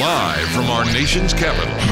Live from our nation's capital.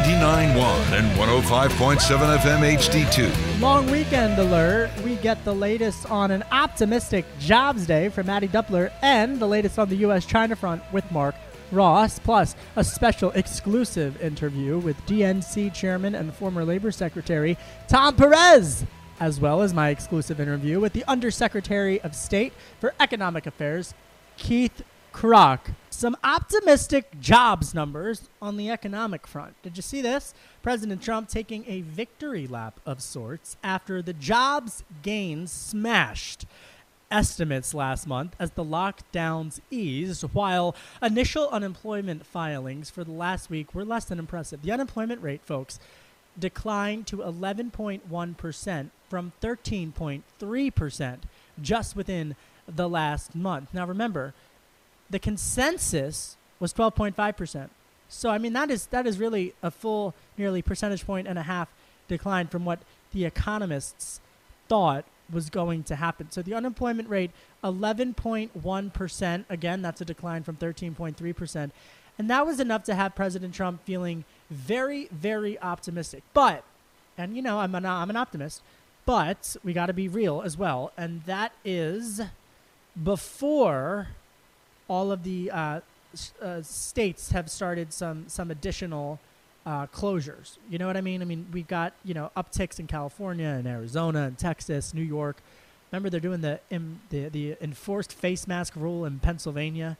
99.1 and 105.7 FM HD2. Long weekend alert. We get the latest on an optimistic jobs day from Maddie Duppler and the latest on the U.S. China front with Mark Ross, plus a special exclusive interview with DNC chairman and former labor secretary Tom Perez, as well as my exclusive interview with the Undersecretary of State for Economic Affairs, Keith Krach. Some optimistic jobs numbers on the economic front. Did you see this? President Trump taking a victory lap of sorts after the jobs gains smashed estimates last month as the lockdowns eased, while initial unemployment filings for the last week were less than impressive. The unemployment rate, folks, declined to 11.1% from 13.3% just within the last month. Now, remember, the consensus was 12.5%. So I mean that is that is really a full nearly percentage point and a half decline from what the economists thought was going to happen. So the unemployment rate 11.1%, again that's a decline from 13.3%. And that was enough to have President Trump feeling very very optimistic. But and you know I'm an I'm an optimist, but we got to be real as well, and that is before all of the uh, uh, states have started some some additional uh, closures. You know what I mean? I mean, we've got you know upticks in California and Arizona and Texas, New York. Remember, they're doing the the the enforced face mask rule in Pennsylvania,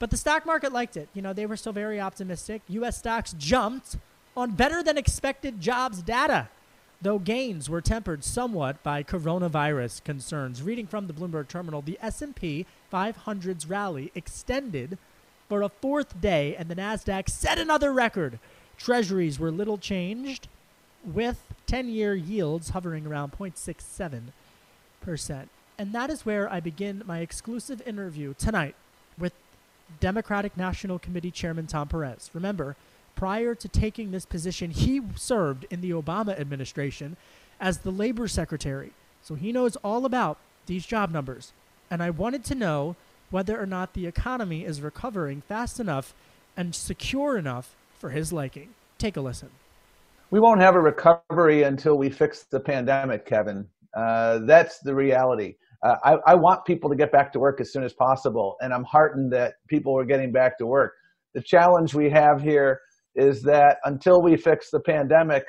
but the stock market liked it. You know, they were still very optimistic. U.S. stocks jumped on better than expected jobs data though gains were tempered somewhat by coronavirus concerns. Reading from the Bloomberg terminal, the S&P 500's rally extended for a fourth day and the Nasdaq set another record. Treasuries were little changed with 10-year yields hovering around 0.67%. And that is where I begin my exclusive interview tonight with Democratic National Committee Chairman Tom Perez. Remember, prior to taking this position, he served in the Obama administration as the labor secretary. So he knows all about these job numbers. And I wanted to know whether or not the economy is recovering fast enough and secure enough for his liking. Take a listen. We won't have a recovery until we fix the pandemic, Kevin. Uh, that's the reality. Uh, I, I want people to get back to work as soon as possible, and I'm heartened that people are getting back to work. The challenge we have here is that until we fix the pandemic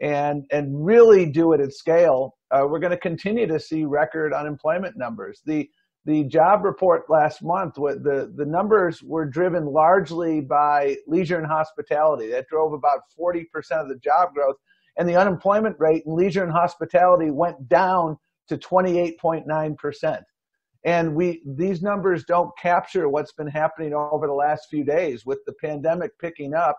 and and really do it at scale, uh, we're going to continue to see record unemployment numbers. The the job report last month, the the numbers were driven largely by leisure and hospitality. That drove about 40% of the job growth, and the unemployment rate in leisure and hospitality went down to 28.9 percent. And we these numbers don't capture what's been happening over the last few days with the pandemic picking up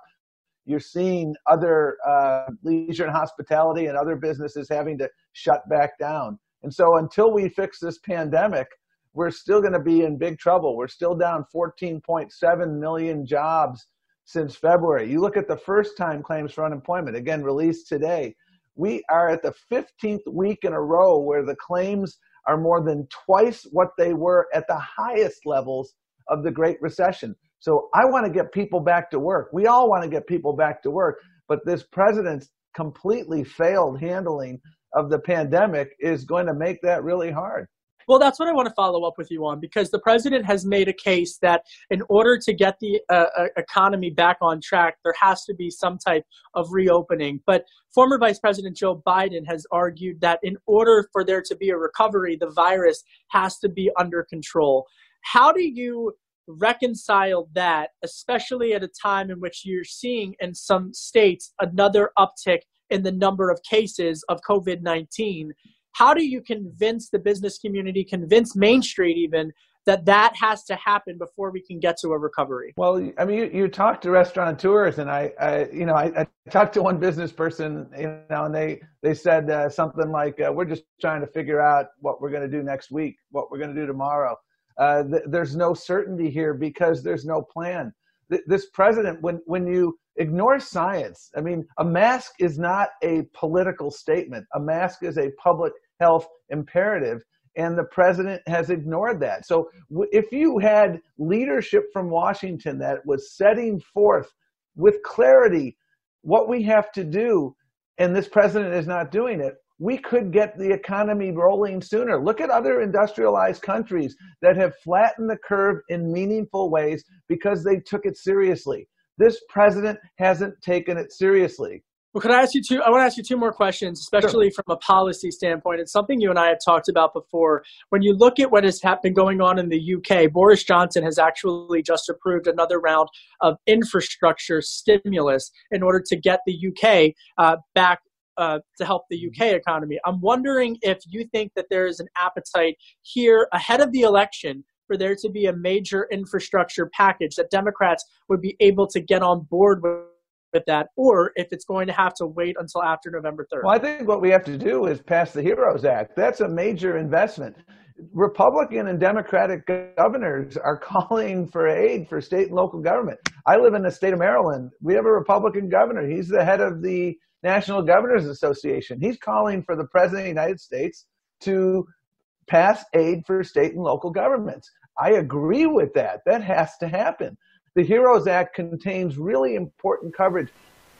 you're seeing other uh, leisure and hospitality and other businesses having to shut back down. And so until we fix this pandemic, we're still going to be in big trouble. We're still down 14.7 million jobs since February. You look at the first time claims for unemployment, again, released today. We are at the 15th week in a row where the claims are more than twice what they were at the highest levels of the Great Recession. So I want to get people back to work. We all want to get people back to work, but this president's completely failed handling of the pandemic is going to make that really hard. Well, that's what I want to follow up with you on because the president has made a case that in order to get the uh, uh, economy back on track, there has to be some type of reopening. But former Vice President Joe Biden has argued that in order for there to be a recovery, the virus has to be under control. How do you reconcile that, especially at a time in which you're seeing in some states another uptick in the number of cases of COVID 19? How do you convince the business community, convince Main Street even, that that has to happen before we can get to a recovery? Well, I mean, you, you talk to restaurateurs, and I, I you know, I, I, talked to one business person, you know, and they they said uh, something like, uh, "We're just trying to figure out what we're going to do next week, what we're going to do tomorrow." Uh, th- there's no certainty here because there's no plan. Th- this president, when when you ignore science, I mean, a mask is not a political statement. A mask is a public health imperative, and the president has ignored that. So, if you had leadership from Washington that was setting forth with clarity what we have to do, and this president is not doing it, we could get the economy rolling sooner. Look at other industrialized countries that have flattened the curve in meaningful ways because they took it seriously. This president hasn't taken it seriously. Well, can I ask you two? I want to ask you two more questions, especially sure. from a policy standpoint. It's something you and I have talked about before. When you look at what has been going on in the UK, Boris Johnson has actually just approved another round of infrastructure stimulus in order to get the UK uh, back uh, to help the UK mm-hmm. economy. I'm wondering if you think that there is an appetite here ahead of the election for there to be a major infrastructure package that Democrats would be able to get on board with with that, or if it's going to have to wait until after November 3rd. Well, I think what we have to do is pass the HEROES Act. That's a major investment. Republican and Democratic governors are calling for aid for state and local government. I live in the state of Maryland. We have a Republican governor. He's the head of the National Governors Association. He's calling for the President of the United States to pass aid for state and local governments. I agree with that. That has to happen. The HEROES Act contains really important coverage.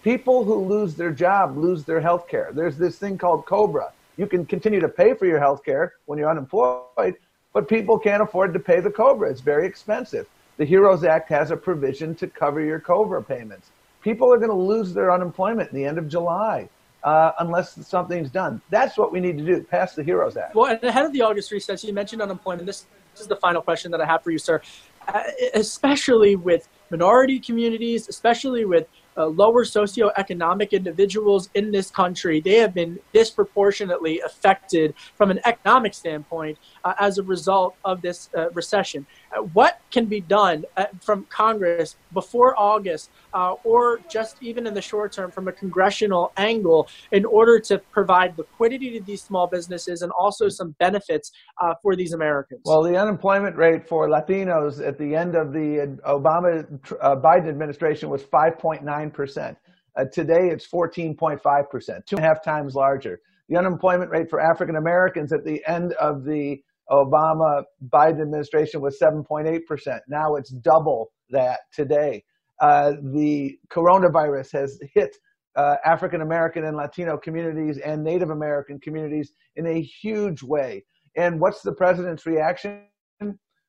People who lose their job lose their health care. There's this thing called COBRA. You can continue to pay for your health care when you're unemployed, but people can't afford to pay the COBRA. It's very expensive. The HEROES Act has a provision to cover your COBRA payments people are going to lose their unemployment in the end of July. Uh, unless something's done. That's what we need to do. Pass the HEROES Act. Well, and ahead of the August recess, you mentioned unemployment. This is the final question that I have for you, sir. Uh, especially with minority communities, especially with uh, lower socioeconomic individuals in this country, they have been disproportionately affected from an economic standpoint uh, as a result of this uh, recession. Uh, what can be done uh, from Congress before August, uh, or just even in the short term from a congressional angle, in order to provide liquidity to these small businesses and also some benefits for these Americans? Well, the unemployment rate for Latinos at the end of the Obama Biden administration was 5.9%. Uh, today, it's 14.5%, two and a half times larger. The unemployment rate for African Americans at the end of the Obama Biden administration was 7.8%. Now it's double that today. Uh, the coronavirus has hit uh, African American and Latino communities and Native American communities in a huge way. And what's the president's reaction?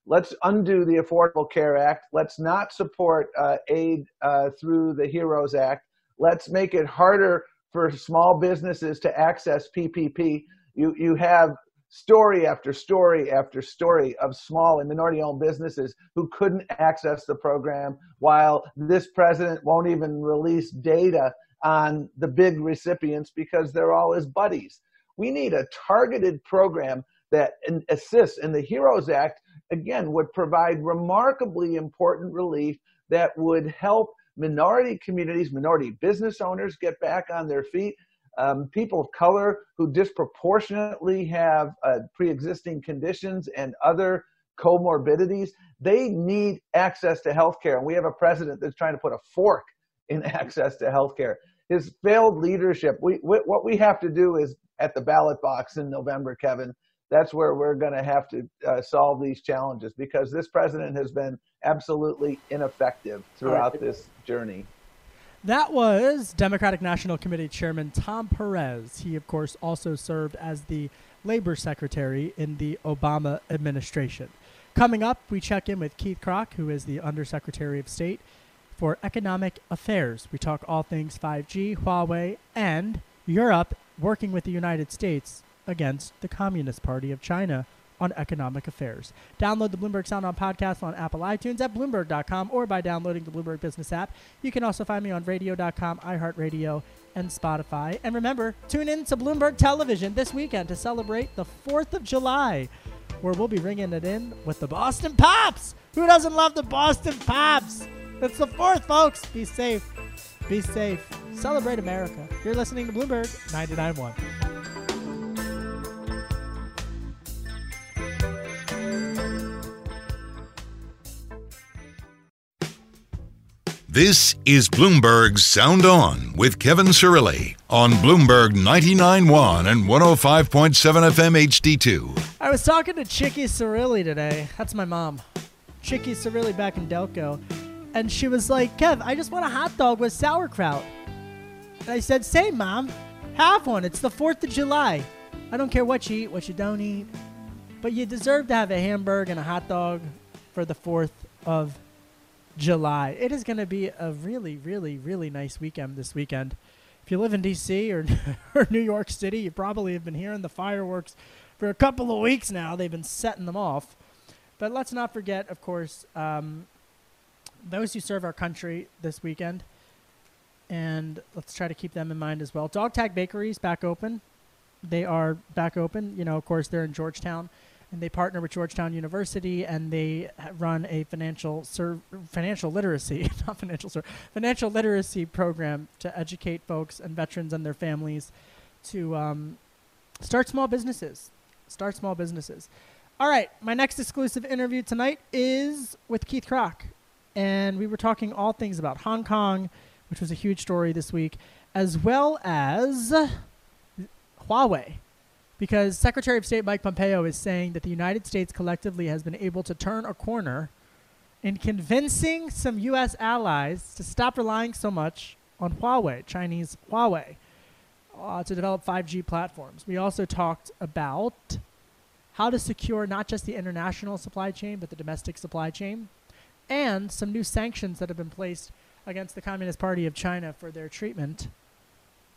Let's undo the Affordable Care Act. Let's not support uh, aid uh, through the HEROES Act. Let's make it harder for small businesses to access PPP. You, you have story after story after story of small and minority owned businesses who couldn't access the program while this president won't even release data on the big recipients because they're all his buddies. We need a targeted program that assists, and the HEROES Act, again, would provide remarkably important relief that would help minority communities, minority business owners get back on their feet, um, people of color who disproportionately have uh, pre-existing conditions and other comorbidities, they need access to health care. And we have a president that's trying to put a fork in access to health care. His failed leadership, we, we, what we have to do is at the ballot box in November, Kevin, that's where we're going to have to uh, solve these challenges because this president has been absolutely ineffective throughout right. this journey. That was Democratic National Committee Chairman Tom Perez. He, of course, also served as the labor secretary in the Obama administration. Coming up, we check in with Keith Krach, who is the Undersecretary of State for Economic Affairs. We talk all things 5G, Huawei, and Europe working with the United States against the Communist Party of China on economic affairs. Download the Bloomberg Sound On podcast on Apple iTunes at Bloomberg.com or by downloading the Bloomberg Business app. You can also find me on radio.com, iHeartRadio, and Spotify. And remember, tune in to Bloomberg Television this weekend to celebrate the 4th of July, where we'll be ringing it in with the Boston Pops. Who doesn't love the Boston Pops? It's the 4th, folks. Be safe. Be safe. Celebrate America. You're listening to Bloomberg 99.1. This is Bloomberg's Sound On with Kevin Cirilli on Bloomberg 99.1 and 105.7 FM HD2. I was talking to Chicky Cirilli today. That's my mom. Chicky Cirilli back in Delco. And she was like, Kev, I just want a hot dog with sauerkraut. And I said, Same, mom. Have one. It's the 4th of July. I don't care what you eat, what you don't eat. But you deserve to have a hamburger and a hot dog for the 4th of July. It is going to be a really, really, really nice weekend this weekend. If you live in D.C. or, or New York City, you probably have been hearing the fireworks for a couple of weeks now. They've been setting them off. But let's not forget, of course, um, those who serve our country this weekend. And let's try to keep them in mind as well. Dog Tag Bakeries back open. They are back open. You know, of course, they're in Georgetown and they partner with Georgetown University and they run a financial ser- financial literacy not financial ser- financial literacy program to educate folks and veterans and their families to um, start small businesses start small businesses. All right my next exclusive interview tonight is with Keith Krach and we were talking all things about Hong Kong which was a huge story this week as well as Huawei because Secretary of State Mike Pompeo is saying that the United States collectively has been able to turn a corner in convincing some U.S. allies to stop relying so much on Huawei, Chinese Huawei, uh, to develop 5G platforms. We also talked about how to secure not just the international supply chain, but the domestic supply chain, and some new sanctions that have been placed against the Communist Party of China for their treatment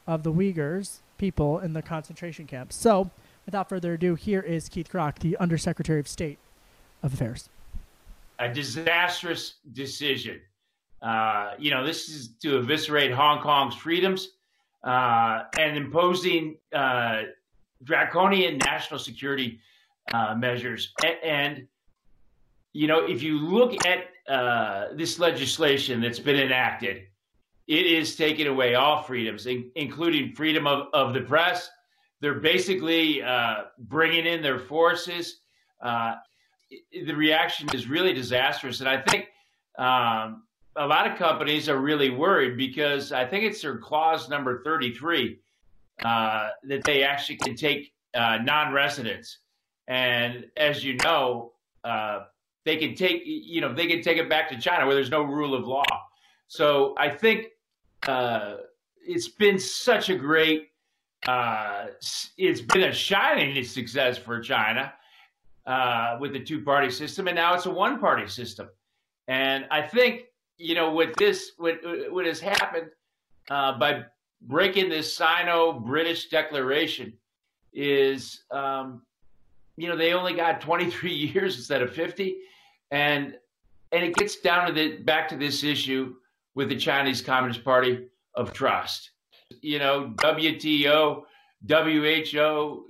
of the Uyghurs people in the concentration camps. So, without further ado, here is Keith Krach, the Undersecretary of State of Affairs. A disastrous decision. Uh, you know, this is to eviscerate Hong Kong's freedoms uh, and imposing uh, draconian national security uh, measures. And, and, you know, if you look at uh, this legislation that's been enacted, it is taking away all freedoms, in, including freedom of, of the press. They're basically uh, bringing in their forces. Uh, the reaction is really disastrous. And I think um, a lot of companies are really worried because I think it's their clause number 33 uh, that they actually can take uh, non residents. And as you know, uh, they can take, you know, they can take it back to China where there's no rule of law. So I think uh, it's been such a great, uh, it's been a shining success for China uh, with the two party system, and now it's a one party system. And I think, you know, with this, what, what has happened uh, by breaking this Sino British declaration is, um, you know, they only got 23 years instead of 50. And, and it gets down to the, back to this issue with the Chinese Communist Party of trust. You know, WTO, WHO,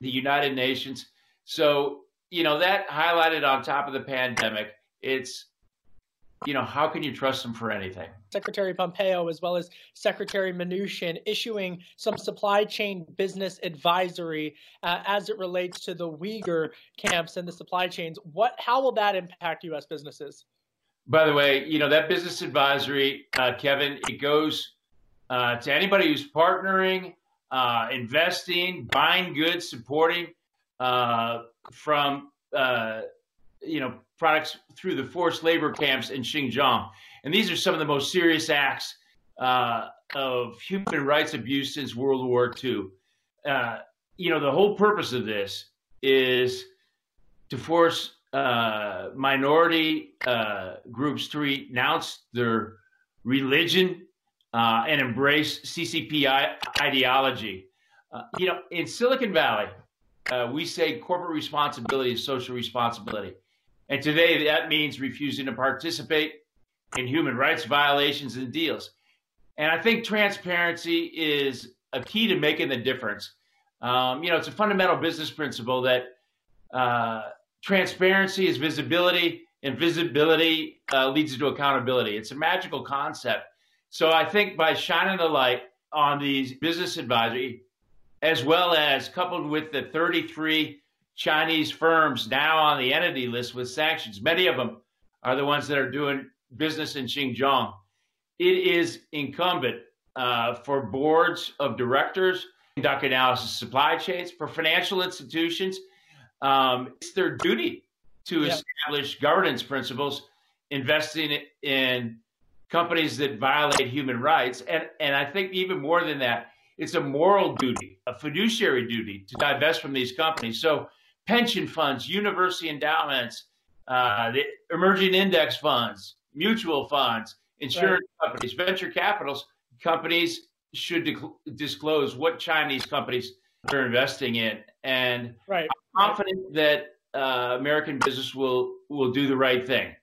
the United Nations. So, you know, that highlighted on top of the pandemic, it's, you know, how can you trust them for anything? Secretary Pompeo, as well as Secretary Mnuchin, issuing some supply chain business advisory uh, as it relates to the Uyghur camps and the supply chains. What, how will that impact U.S. businesses? By the way, you know, that business advisory, uh, Kevin, it goes uh, to anybody who's partnering, uh, investing, buying goods, supporting uh, from, uh, you know, products through the forced labor camps in Xinjiang. And these are some of the most serious acts uh, of human rights abuse since World War II. You know, the whole purpose of this is to force uh, minority uh, groups to renounce their religion uh, and embrace CCP ideology. Uh, you know, in Silicon Valley, uh, we say corporate responsibility is social responsibility. And today that means refusing to participate in human rights violations and deals. And I think transparency is a key to making the difference. Um, you know, it's a fundamental business principle that uh, transparency is visibility, and visibility uh, leads to accountability. It's a magical concept. So I think by shining the light on these business advisory, as well as coupled with the 33 Chinese firms now on the entity list with sanctions, many of them are the ones that are doing business in Xinjiang. It is incumbent uh, for boards of directors conduct analysis supply chains for financial institutions. Um, it's their duty to yep. establish governance principles, investing in companies that violate human rights, and and I think even more than that, it's a moral duty, a fiduciary duty to divest from these companies. So pension funds, university endowments, uh, the emerging index funds, mutual funds, insurance right. companies, venture capitals, companies should disclose what Chinese companies they're investing in. And right. I'm confident that uh, American business will will do the right thing.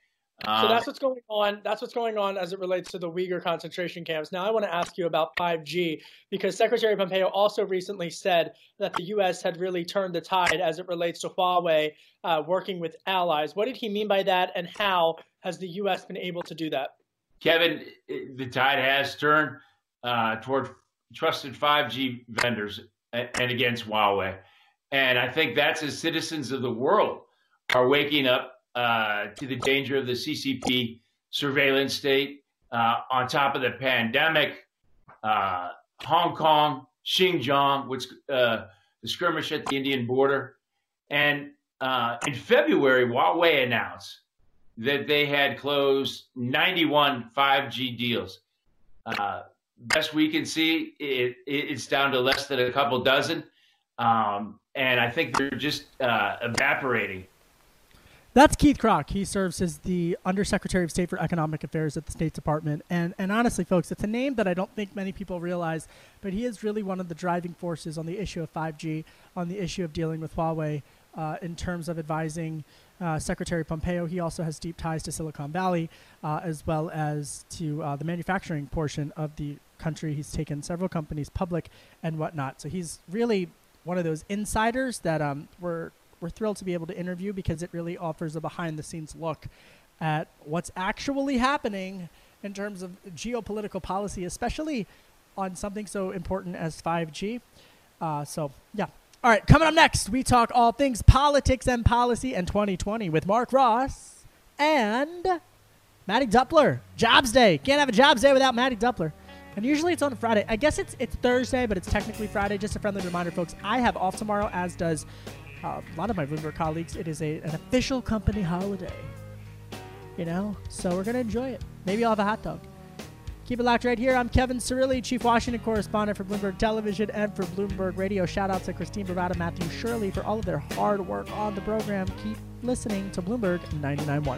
Um, so that's what's going on. That's what's going on as it relates to the Uyghur concentration camps. Now, I want to ask you about 5G because Secretary Pompeo also recently said that the U.S. had really turned the tide as it relates to Huawei uh, working with allies. What did he mean by that, and how has the U.S. been able to do that? Kevin, the tide has turned uh, toward trusted 5G vendors and against Huawei. And I think that's as citizens of the world are waking up uh, to the danger of the CCP surveillance state uh, on top of the pandemic, uh, Hong Kong, Xinjiang, which uh, the skirmish at the Indian border. And uh, in February, Huawei announced that they had closed 91 5G deals. Uh, best we can see, it, it's down to less than a couple dozen. Um, and I think they're just uh, evaporating. That's Keith Krach. He serves as the Undersecretary of State for Economic Affairs at the State Department. And, and honestly, folks, it's a name that I don't think many people realize, but he is really one of the driving forces on the issue of 5G, on the issue of dealing with Huawei uh, in terms of advising uh, Secretary Pompeo. He also has deep ties to Silicon Valley, uh, as well as to uh, the manufacturing portion of the country. He's taken several companies public and whatnot. So he's really one of those insiders that um, we're we're thrilled to be able to interview because it really offers a behind the scenes look at what's actually happening in terms of geopolitical policy, especially on something so important as 5G. Uh, so, yeah. All right, coming up next, we talk all things politics and policy and 2020 with Mark Ross and Maddie Duppler. Jobs Day. Can't have a Jobs Day without Maddie Duppler. And usually it's on Friday. I guess it's it's Thursday, but it's technically Friday. Just a friendly reminder, folks. I have off tomorrow, as does uh, a lot of my Bloomberg colleagues. It is a, an official company holiday. You know, so we're gonna enjoy it. Maybe I'll have a hot dog. Keep it locked right here. I'm Kevin Cirilli, Chief Washington Correspondent for Bloomberg Television and for Bloomberg Radio. Shout out to Christine Bravada, Matthew Shirley for all of their hard work on the program. Keep listening to Bloomberg 99.1.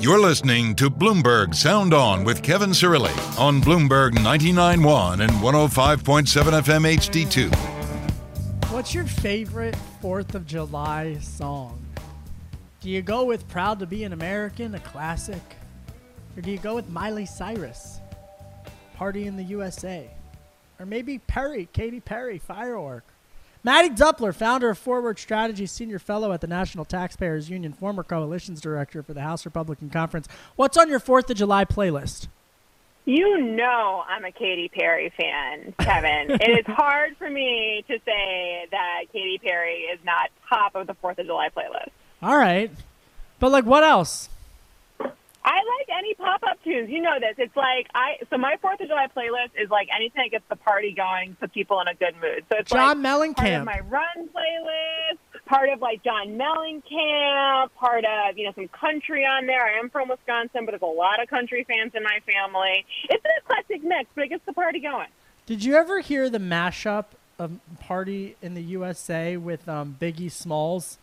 You're listening to Bloomberg Sound On with Kevin Cirilli on Bloomberg 99.1 and 105.7 FM HD2. What's your favorite 4th of July song? Do you go with Proud to Be an American, a classic? Or do you go with Miley Cyrus, Party in the USA? Or maybe Perry, Katy Perry, Firework? Maddie Duppler, founder of Forward Strategy, senior fellow at the National Taxpayers Union, former coalitions director for the House Republican Conference. What's on your 4th of July playlist? You know I'm a Katy Perry fan, Kevin. it is hard for me to say that Katy Perry is not top of the Fourth of July playlist. All right, but like, what else? I like any pop up tunes. You know this. It's like I so my Fourth of July playlist is like anything that gets the party going, puts people in a good mood. So it's John like part Mellencamp. of my run playlist, part of like John Mellencamp, part of you know some country on there. I am from Wisconsin, but there's a lot of country fans in my family. It's an eclectic mix, but it gets the party going. Did you ever hear the mashup of "Party in the USA" with um, Biggie Smalls?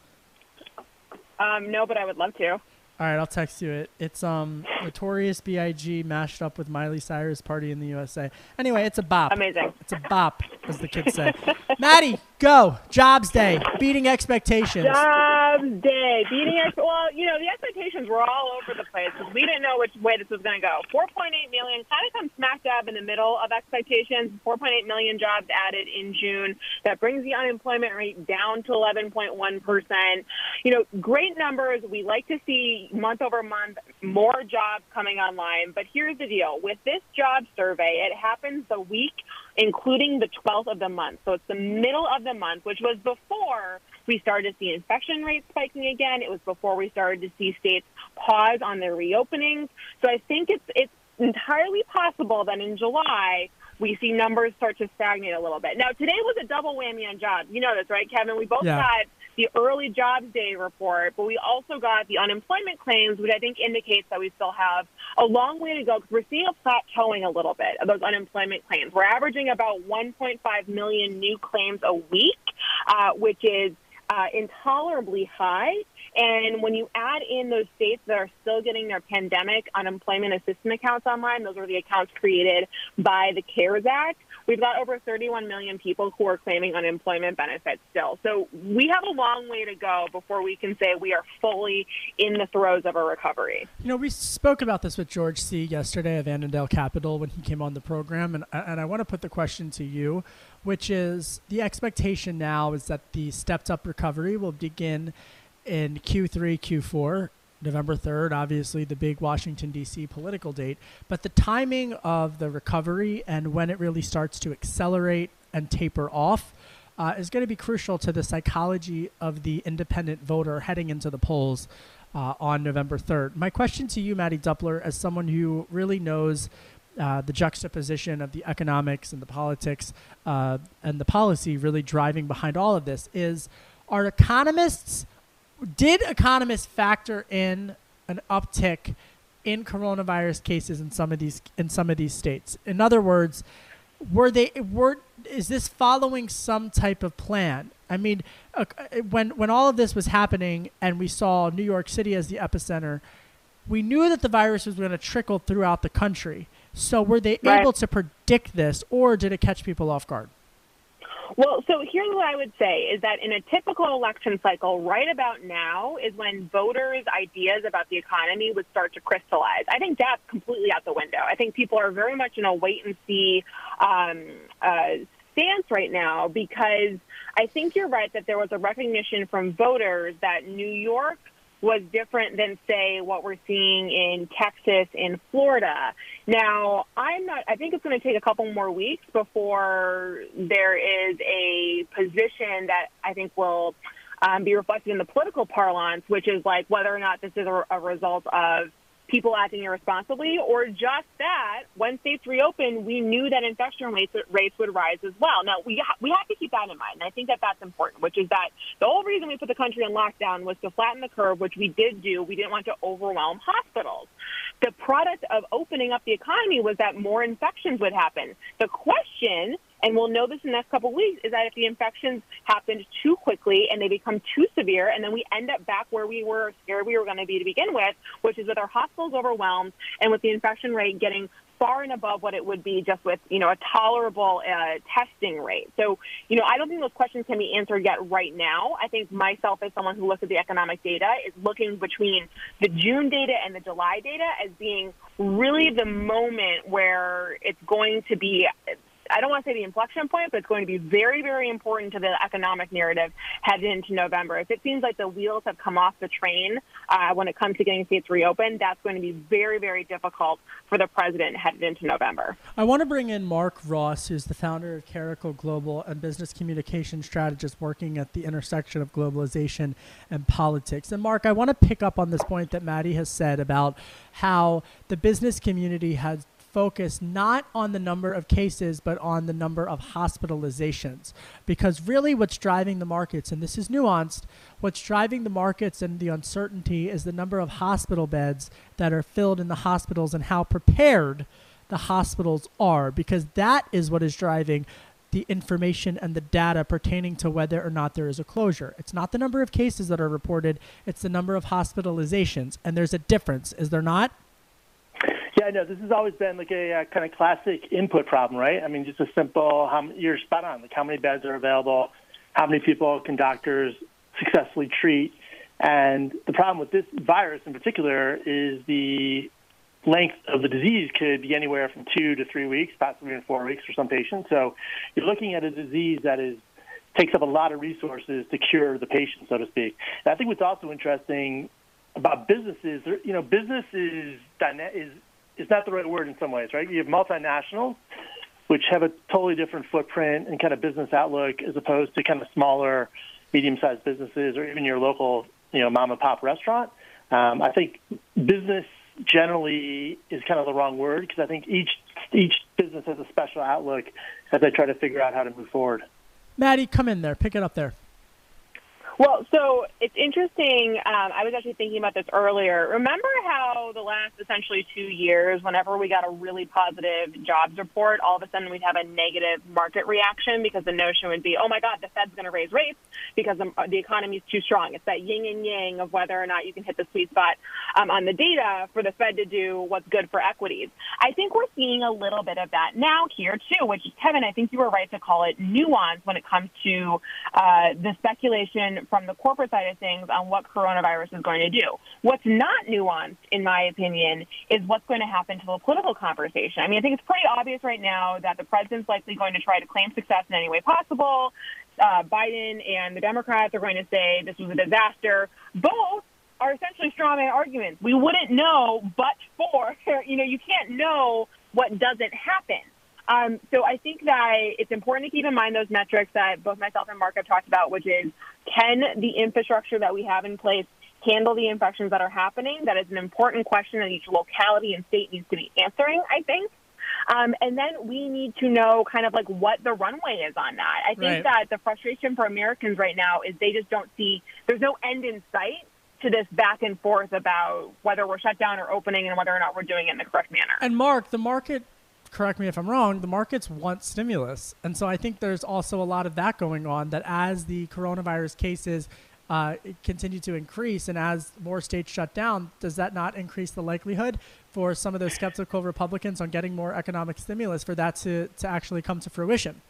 Um, no, but I would love to. All right, I'll text you it. It's um Notorious B.I.G. mashed up with Miley Cyrus "Party in the USA." Anyway, it's a bop. Amazing. It's a bop, as the kids say. Maddie, go. Jobs day, beating expectations. Jobs day, beating ex- well, you know the expectations were all over the place because we didn't know which way this was going to go. 4.8 million kind of comes smack dab in the middle of expectations. 4.8 million jobs added in June. That brings the unemployment rate down to 11.1 percent. You know, great numbers. We like to see month over month more jobs coming online. But here's the deal: with this job survey, it happens the week including the 12th of the month. So it's the middle of the month, which was before we started to see infection rates spiking again. It was before we started to see states pause on their reopenings. So I think it's it's entirely possible that in July we see numbers start to stagnate a little bit. Now today was a double whammy on jobs. You know this, right, Kevin? We both Yeah. got the early jobs day report, but we also got the unemployment claims, which I think indicates that we still have a long way to go because we're seeing a plateauing a little bit of those unemployment claims. We're averaging about 1.5 million new claims a week, uh, which is uh, intolerably high. And when you add in those states that are still getting their pandemic unemployment assistance accounts online, those are the accounts created by the CARES Act. We've got over 31 million people who are claiming unemployment benefits still. So we have a long way to go before we can say we are fully in the throes of a recovery. You know, we spoke about this with George C. yesterday of Annandale Capital when he came on the program, and and I want to put the question to you, which is the expectation now is that the stepped up recovery will begin in Q3, Q4. November 3rd, obviously the big Washington, D.C. political date. But the timing of the recovery and when it really starts to accelerate and taper off uh, is going to be crucial to the psychology of the independent voter heading into the polls uh, on November 3rd. My question to you, Maddie Duppler, as someone who really knows uh, the juxtaposition of the economics and the politics uh, and the policy really driving behind all of this is are economists did economists factor in an uptick in coronavirus cases in some of these in some of these states? In other words were they were is this following some type of plan? I mean uh, when when all of this was happening and we saw new york city as the epicenter we knew that the virus was going to trickle throughout the country. So were they Right. able to predict this or did it catch people off guard Well, so here's what I would say is that in a typical election cycle, right about now is when voters' ideas about the economy would start to crystallize. I think that's completely out the window. I think people are very much in a wait and see um, uh, stance right now because I think you're right that there was a recognition from voters that New York was different than, say, what we're seeing in Texas and Florida. Now, I'm not, I think it's going to take a couple more weeks before there is a position that I think will um, be reflected in the political parlance, which is like whether or not this is a, a result of people acting irresponsibly or just that when states reopen, we knew that infection rates, rates would rise as well. Now, we, ha- we have to keep that in mind. And I think that that's important, which is that the whole reason we put the country in lockdown was to flatten the curve, which we did do. We didn't want to overwhelm hospitals. The product of opening up the economy was that more infections would happen. The question and we'll know this in the next couple of weeks, is that if the infections happened too quickly and they become too severe, and then we end up back where we were scared we were going to be to begin with, which is with our hospitals overwhelmed and with the infection rate getting far and above what it would be just with, you know, a tolerable uh, testing rate. So, you know, I don't think those questions can be answered yet right now. I think myself, as someone who looks at the economic data, is looking between the June data and the July data as being really the moment where it's going to be I don't want to say the inflection point, but it's going to be very, very important to the economic narrative headed into November. If it seems like the wheels have come off the train uh, when it comes to getting states reopened, that's going to be very, very difficult for the president headed into November. I want to bring in Mark Ross, who's the founder of Caracal Global and business communication strategist working at the intersection of globalization and politics. And Mark, I want to pick up on this point that Maddie has said about how the business community has focused not on the number of cases, but on the number of hospitalizations. Because really, what's driving the markets, and this is nuanced, what's driving the markets and the uncertainty is the number of hospital beds that are filled in the hospitals and how prepared the hospitals are, because that is what is driving the information and the data pertaining to whether or not there is a closure. It's not the number of cases that are reported, it's the number of hospitalizations. And there's a difference, is there not? Yeah, no, this has always been like a uh, kind of classic input problem, right? I mean, just a simple, how, you're spot on, like how many beds are available, how many people can doctors successfully treat. And the problem with this virus in particular is the length of the disease could be anywhere from two to three weeks, possibly even four weeks for some patients. So you're looking at a disease that is takes up a lot of resources to cure the patient, so to speak. And I think what's also interesting about businesses, you know, business is is is not the right word in some ways, right? You have multinationals, which have a totally different footprint and kind of business outlook as opposed to kind of smaller, medium-sized businesses or even your local, you know, mom and pop restaurant. Um, I think business generally is kind of the wrong word because I think each each business has a special outlook as they try to figure out how to move forward. Maddie, come in there. Pick it up there. Well, so it's interesting. Um, I was actually thinking about this earlier. Remember how the last essentially two years, whenever we got a really positive jobs report, all of a sudden we'd have a negative market reaction because the notion would be, oh my God, the Fed's going to raise rates because the, the economy is too strong. It's that yin and yang of whether or not you can hit the sweet spot um, on the data for the Fed to do what's good for equities. I think we're seeing a little bit of that now here too, which Kevin, I think you were right to call it nuance when it comes to uh, the speculation from the corporate side of things on what coronavirus is going to do. What's not nuanced, in my opinion, is what's going to happen to the political conversation. I mean, I think it's pretty obvious right now that the president's likely going to try to claim success in any way possible. Uh, Biden and the Democrats are going to say this was a disaster. Both are essentially strawman arguments. We wouldn't know but for, you know, you can't know what doesn't happen. Um, so I think that it's important to keep in mind those metrics that both myself and Mark have talked about, which is can the infrastructure that we have in place handle the infections that are happening? That is an important question that each locality and state needs to be answering, I think. Um, and then we need to know kind of like what the runway is on that. I think right. that the frustration for Americans right now is they just don't see, there's no end in sight to this back and forth about whether we're shut down or opening and whether or not we're doing it in the correct manner. And Mark, the market correct me if I'm wrong, the markets want stimulus. And so I think there's also a lot of that going on that as the coronavirus cases uh, continue to increase and as more states shut down, does that not increase the likelihood for some of those skeptical Republicans on getting more economic stimulus for that to, to actually come to fruition?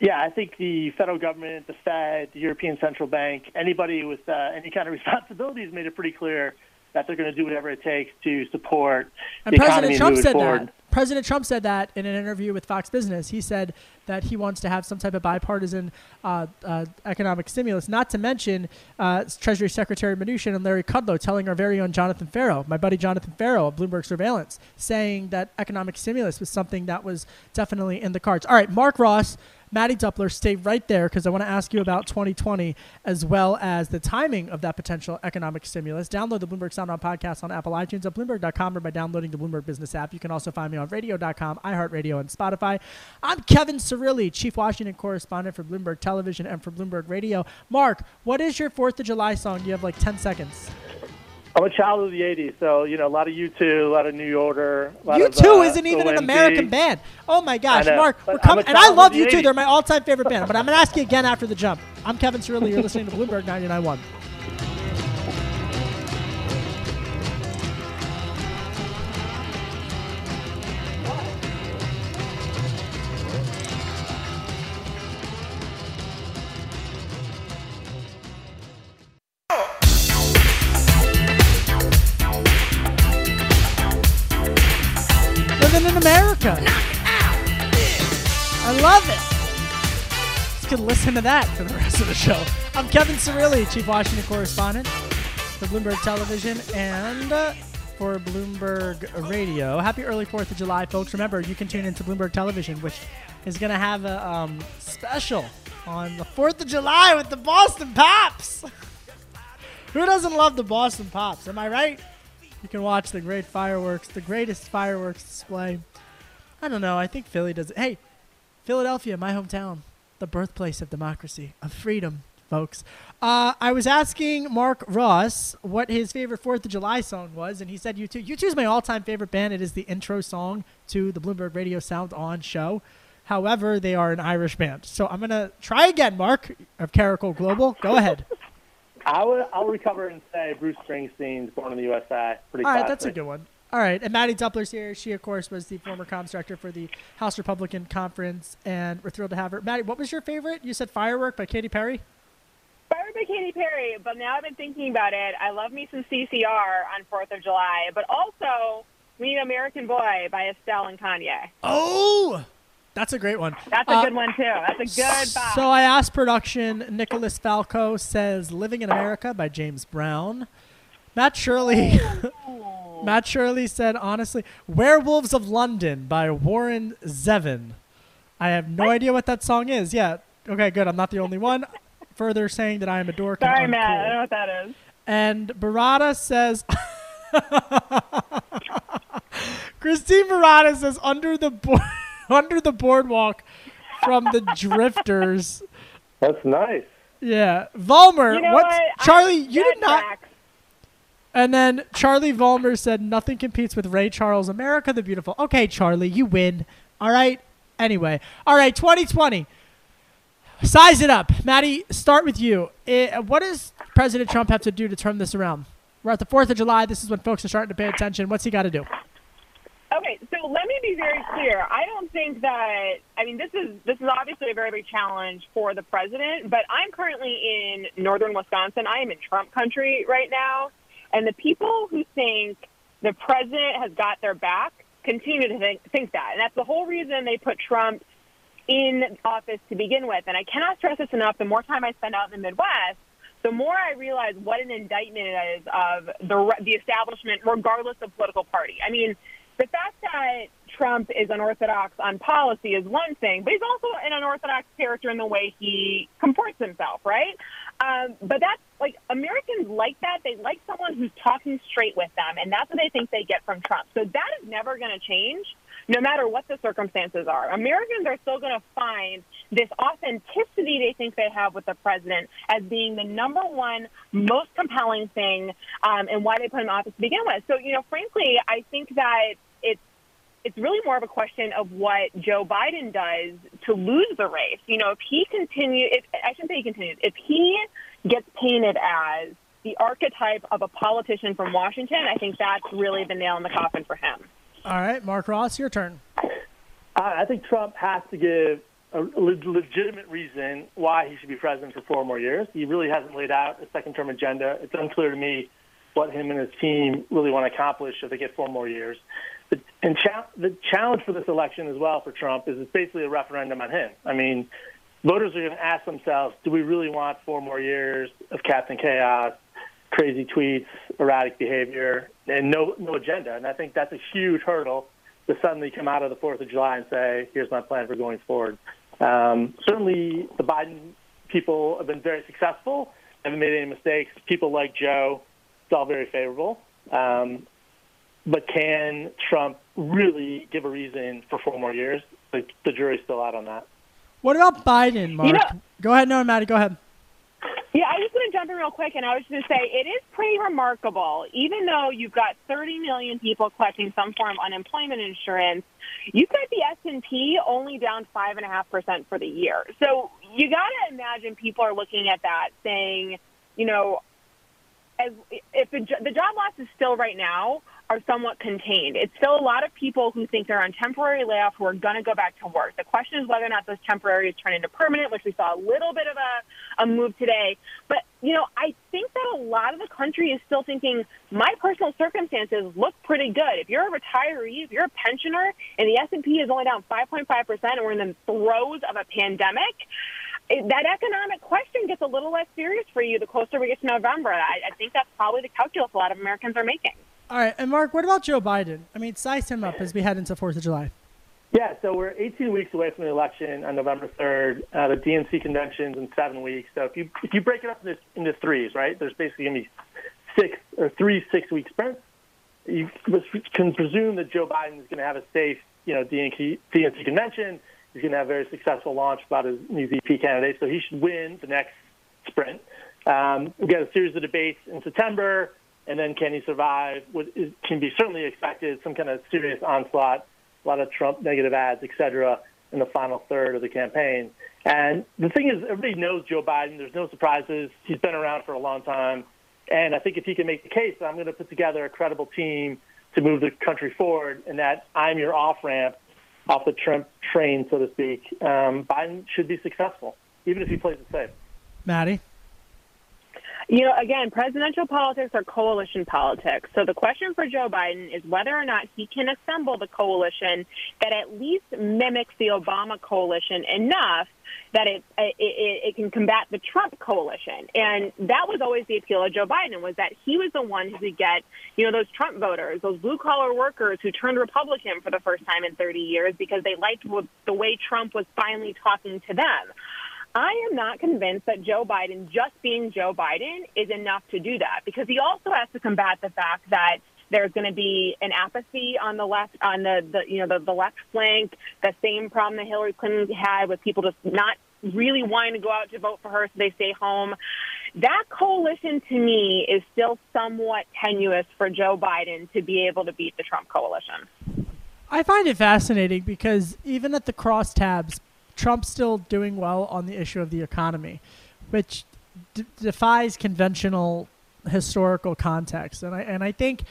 Yeah, I think the federal government, the Fed, the European Central Bank, anybody with uh, any kind of responsibility has made it pretty clear that they're going to do whatever it takes to support and the President economy Trump moving said forward. that. President Trump said that in an interview with Fox Business. He said that he wants to have some type of bipartisan uh, uh, economic stimulus. Not to mention uh, Treasury Secretary Mnuchin and Larry Kudlow telling our very own Jonathan Ferro, my buddy Jonathan Ferro of Bloomberg Surveillance, saying that economic stimulus was something that was definitely in the cards. All right, Mark Ross Maddie Duppler, stay right there because I want to ask you about 2020 as well as the timing of that potential economic stimulus. Download the Bloomberg Sound On podcast on Apple iTunes at Bloomberg.com or by downloading the Bloomberg Business app. You can also find me on radio.com, iHeartRadio, and Spotify. I'm Kevin Cirilli, Chief Washington Correspondent for Bloomberg Television and for Bloomberg Radio. Mark, what is your 4th of July song? You have like 10 seconds. I'm a child of the '80s, so you know a lot of U2, a lot of New Order. U2 uh, isn't even an American band. Oh my gosh, Mark, we're coming, and I love of the U2. 80s. They're my all-time favorite band. But I'm gonna ask you again after the jump. I'm Kevin Cirilli. You're listening to Bloomberg 99.1. Living in America. I love it. You can listen to that for the rest of the show. I'm Kevin Cirilli, Chief Washington Correspondent for Bloomberg Television and uh, for Bloomberg Radio. Happy early 4th of July, folks. Remember, you can tune into Bloomberg Television, which is going to have a um, special on the 4th of July with the Boston Pops. Who doesn't love the Boston Pops? Am I right? You can watch the great fireworks, the greatest fireworks display. I don't know. I think Philly does it. Hey, Philadelphia, my hometown, the birthplace of democracy, of freedom, folks. Uh, I was asking Mark Ross what his favorite Fourth of July song was, and he said U2. U2 is my all-time favorite band. It is the intro song to the Bloomberg Radio Sound On show. However, they are an Irish band. So I'm gonna try again, Mark of Caracal Global. Go ahead. I would, I'll recover and say Bruce Springsteen's "Born in the USA." Pretty All right, classic. that's a good one. All right, and Maddie Duppler's here. She, of course, was the former comms director for the House Republican Conference, and we're thrilled to have her. Maddie, what was your favorite? You said "Firework" by Katy Perry. Firework by Katy Perry, but now I've been thinking about it. I love me some CCR on Fourth of July, but also We Need American Boy by Estelle and Kanye. Oh, that's a great one. That's a Uh, good one too. That's a good bop. So I asked production. Nicholas Falco says "Living in America" by James Brown. Matt Shirley. Matt Shirley said, honestly, "Werewolves of London" by Warren Zevon. I have no idea what that song is. Yeah. Okay, good. I'm not the only one. Further saying that I am a dork. and Sorry, Matt. I don't know what that is. And Barada says, Christine Barada says, under the board, under the boardwalk from the Drifters. That's nice. Yeah, Volmer. You know what's what? Charlie? I- you did that not. tracks. And then Charlie Volmer said, nothing competes with Ray Charles, America the Beautiful. Okay, Charlie, you win. All right. Anyway, all right. 2020. Size it up, Maddie. Start with you. Eh, what does President Trump have to do to turn this around? We're at the Fourth of July. This is when folks are starting to pay attention. What's he got to do? Okay, so let me be very clear. I don't think that I mean this is this is obviously a very big challenge for the president, but I'm currently in northern Wisconsin. I am in Trump country right now, and the people who think the president has got their back continue to think, think that. And that's the whole reason they put Trump in office to begin with. And I cannot stress this enough. The more time I spend out in the Midwest, the more I realize what an indictment it is of the the establishment, regardless of political party. I mean, the fact that Trump is unorthodox on policy is one thing, but he's also an unorthodox character in the way he comports himself, right? Um, but that's like Americans like that. They like someone who's talking straight with them, and that's what they think they get from Trump. So that is never going to change, no matter what the circumstances are. Americans are still going to find this authenticity they think they have with the president as being the number one most compelling thing, um, and why they put him in office to begin with. So, you know, frankly, I think that it's it's really more of a question of what Joe Biden does to lose the race. You know, if he continues, if, I shouldn't say he continues, if he gets painted as the archetype of a politician from Washington, I think that's really the nail in the coffin for him. All right, Mark Ross, your turn. I I think Trump has to give a le- legitimate reason why he should be president for four more years. He really hasn't laid out a second term agenda. It's unclear to me what him and his team really want to accomplish if they get four more years. The, and cha- the challenge for this election as well for Trump is it's basically a referendum on him. I mean, voters are going to ask themselves, do we really want four more years of Captain Chaos, crazy tweets, erratic behavior, and no, no agenda? And I think that's a huge hurdle to suddenly come out of the 4th of July and say, here's my plan for going forward. Um, certainly, the Biden people have been very successful, haven't made any mistakes. People like Joe, it's all very favorable. Um, but can Trump really give a reason for four more years? The, the jury's still out on that. What about Biden, Mark? know- go ahead, no, Maddie, go ahead. Yeah, I was going to jump in real quick, and I was going to say it is pretty remarkable. Even though you've got 30 million people collecting some form of unemployment insurance, you've got the S and P only down five and a half percent for the year. So you got to imagine people are looking at that, saying, you know, as if the, jo- the job losses still right now are somewhat contained. It's still a lot of people who think they're on temporary layoff who are going to go back to work. The question is whether or not those temporaries turn into permanent, which we saw a little bit of a, a move today. But you know, I think that a lot of the country is still thinking my personal circumstances look pretty good. If you're a retiree, if you're a pensioner, and the S&P is only down 5.5 percent, and we're in the throes of a pandemic, that economic question gets a little less serious for you the closer we get to November. I, I think that's probably the calculus a lot of Americans are making. All right, and Mark, what about Joe Biden? I mean, size him up as we head into Fourth of July. Yeah, so we're 18 weeks away from the election on November 3rd. Uh, the DNC convention's in seven weeks. So if you if you break it up into, into threes, right? There's basically going to be six or three six week sprints. You can presume that Joe Biden is going to have a safe, you know, DNC, DNC convention. He's going to have a very successful launch about his new VP candidate. So he should win the next sprint. Um, we got a series of debates in September, and then can he survive? What is, can be certainly expected some kind of serious onslaught a lot of Trump negative ads, et cetera, in the final third of the campaign. And the thing is, everybody knows Joe Biden. There's no surprises. He's been around for a long time. And I think if he can make the case, I'm going to put together a credible team to move the country forward, and that I'm your off ramp off the Trump train, so to speak. Um, Biden should be successful, even if he plays it safe. Maddie? You know, again, presidential politics are coalition politics. So the question for Joe Biden is whether or not he can assemble the coalition that at least mimics the Obama coalition enough that it, it, it can combat the Trump coalition. And that was always the appeal of Joe Biden was that he was the one who could get, you know, those Trump voters, those blue collar workers who turned Republican for the first time in 30 years because they liked the way Trump was finally talking to them. I am not convinced that Joe Biden, just being Joe Biden, is enough to do that because he also has to combat the fact that there's going to be an apathy on the left, on the, the you know the, the left flank. The same problem that Hillary Clinton had with people just not really wanting to go out to vote for her, so they stay home. That coalition, to me, is still somewhat tenuous for Joe Biden to be able to beat the Trump coalition. I find it fascinating because even at the crosstabs, Trump's still doing well on the issue of the economy, which d- defies conventional historical context. And I and I think,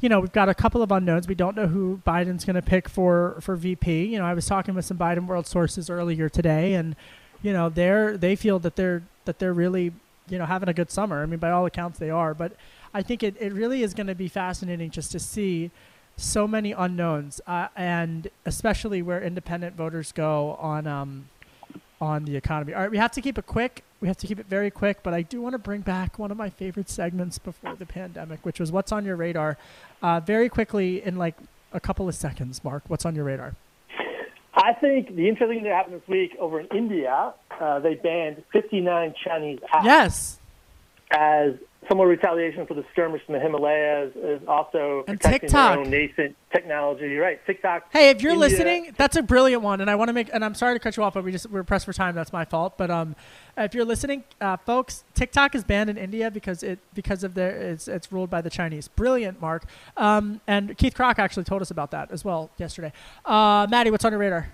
you know, we've got a couple of unknowns. We don't know who Biden's going to pick for for VP. You know, I was talking with some Biden world sources earlier today, and you know, they're they feel that they're that they're really you know having a good summer. I mean, by all accounts, they are. But I think it, it really is going to be fascinating just to see so many unknowns, uh, and especially where independent voters go on um, on the economy. All right, we have to keep it quick. We have to keep it very quick, but I do want to bring back one of my favorite segments before the pandemic, which was "What's on Your Radar." Uh, very quickly, in like a couple of seconds, Mark, what's on your radar? I think the interesting thing that happened this week over in India, uh, they banned 59 Chinese apps. Yes. As somewhat retaliation for the skirmish in the Himalayas is also and protecting TikTok. their own nascent technology. Right, TikTok. Hey, if you're India- listening, that's a brilliant one, and I want to make. And I'm sorry to cut you off, but we just we're pressed for time. That's my fault. But um, if you're listening, uh, folks, TikTok is banned in India because it because of their it's it's ruled by the Chinese. Brilliant, Mark. Um, and Keith Krach actually told us about that as well yesterday. Uh, Maddie, what's on your radar?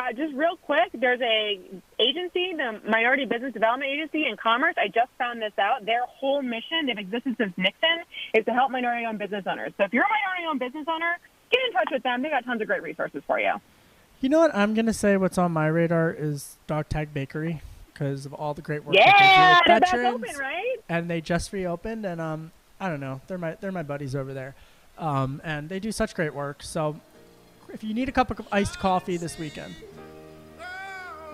Uh, just real quick, there's a agency, the Minority Business Development Agency in Commerce. I just found this out. Their whole mission, they've existed since Nixon, is to help minority-owned business owners. So if you're a minority-owned business owner, get in touch with them. They got tons of great resources for you. You know what? I'm gonna say what's on my radar is Dog Tag Bakery because of all the great work Yeah, that they do with veterans. open, right? And they just reopened, and um, I don't know, they're my they're my buddies over there, um, and they do such great work. So if you need a cup of iced coffee this weekend,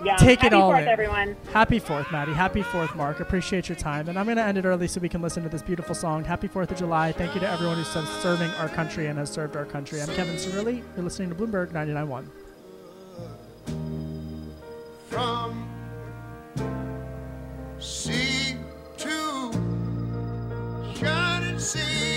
Yeah. take Happy it all Happy Fourth, in. everyone. Happy Fourth, Maddie. Happy Fourth, Mark. Appreciate your time, and I'm gonna end it early so we can listen to this beautiful song. Happy Fourth of July. Thank you to everyone who's serving our country and has served our country. I'm Kevin Cirilli. You're listening to Bloomberg 99.1. from sea to shining sea.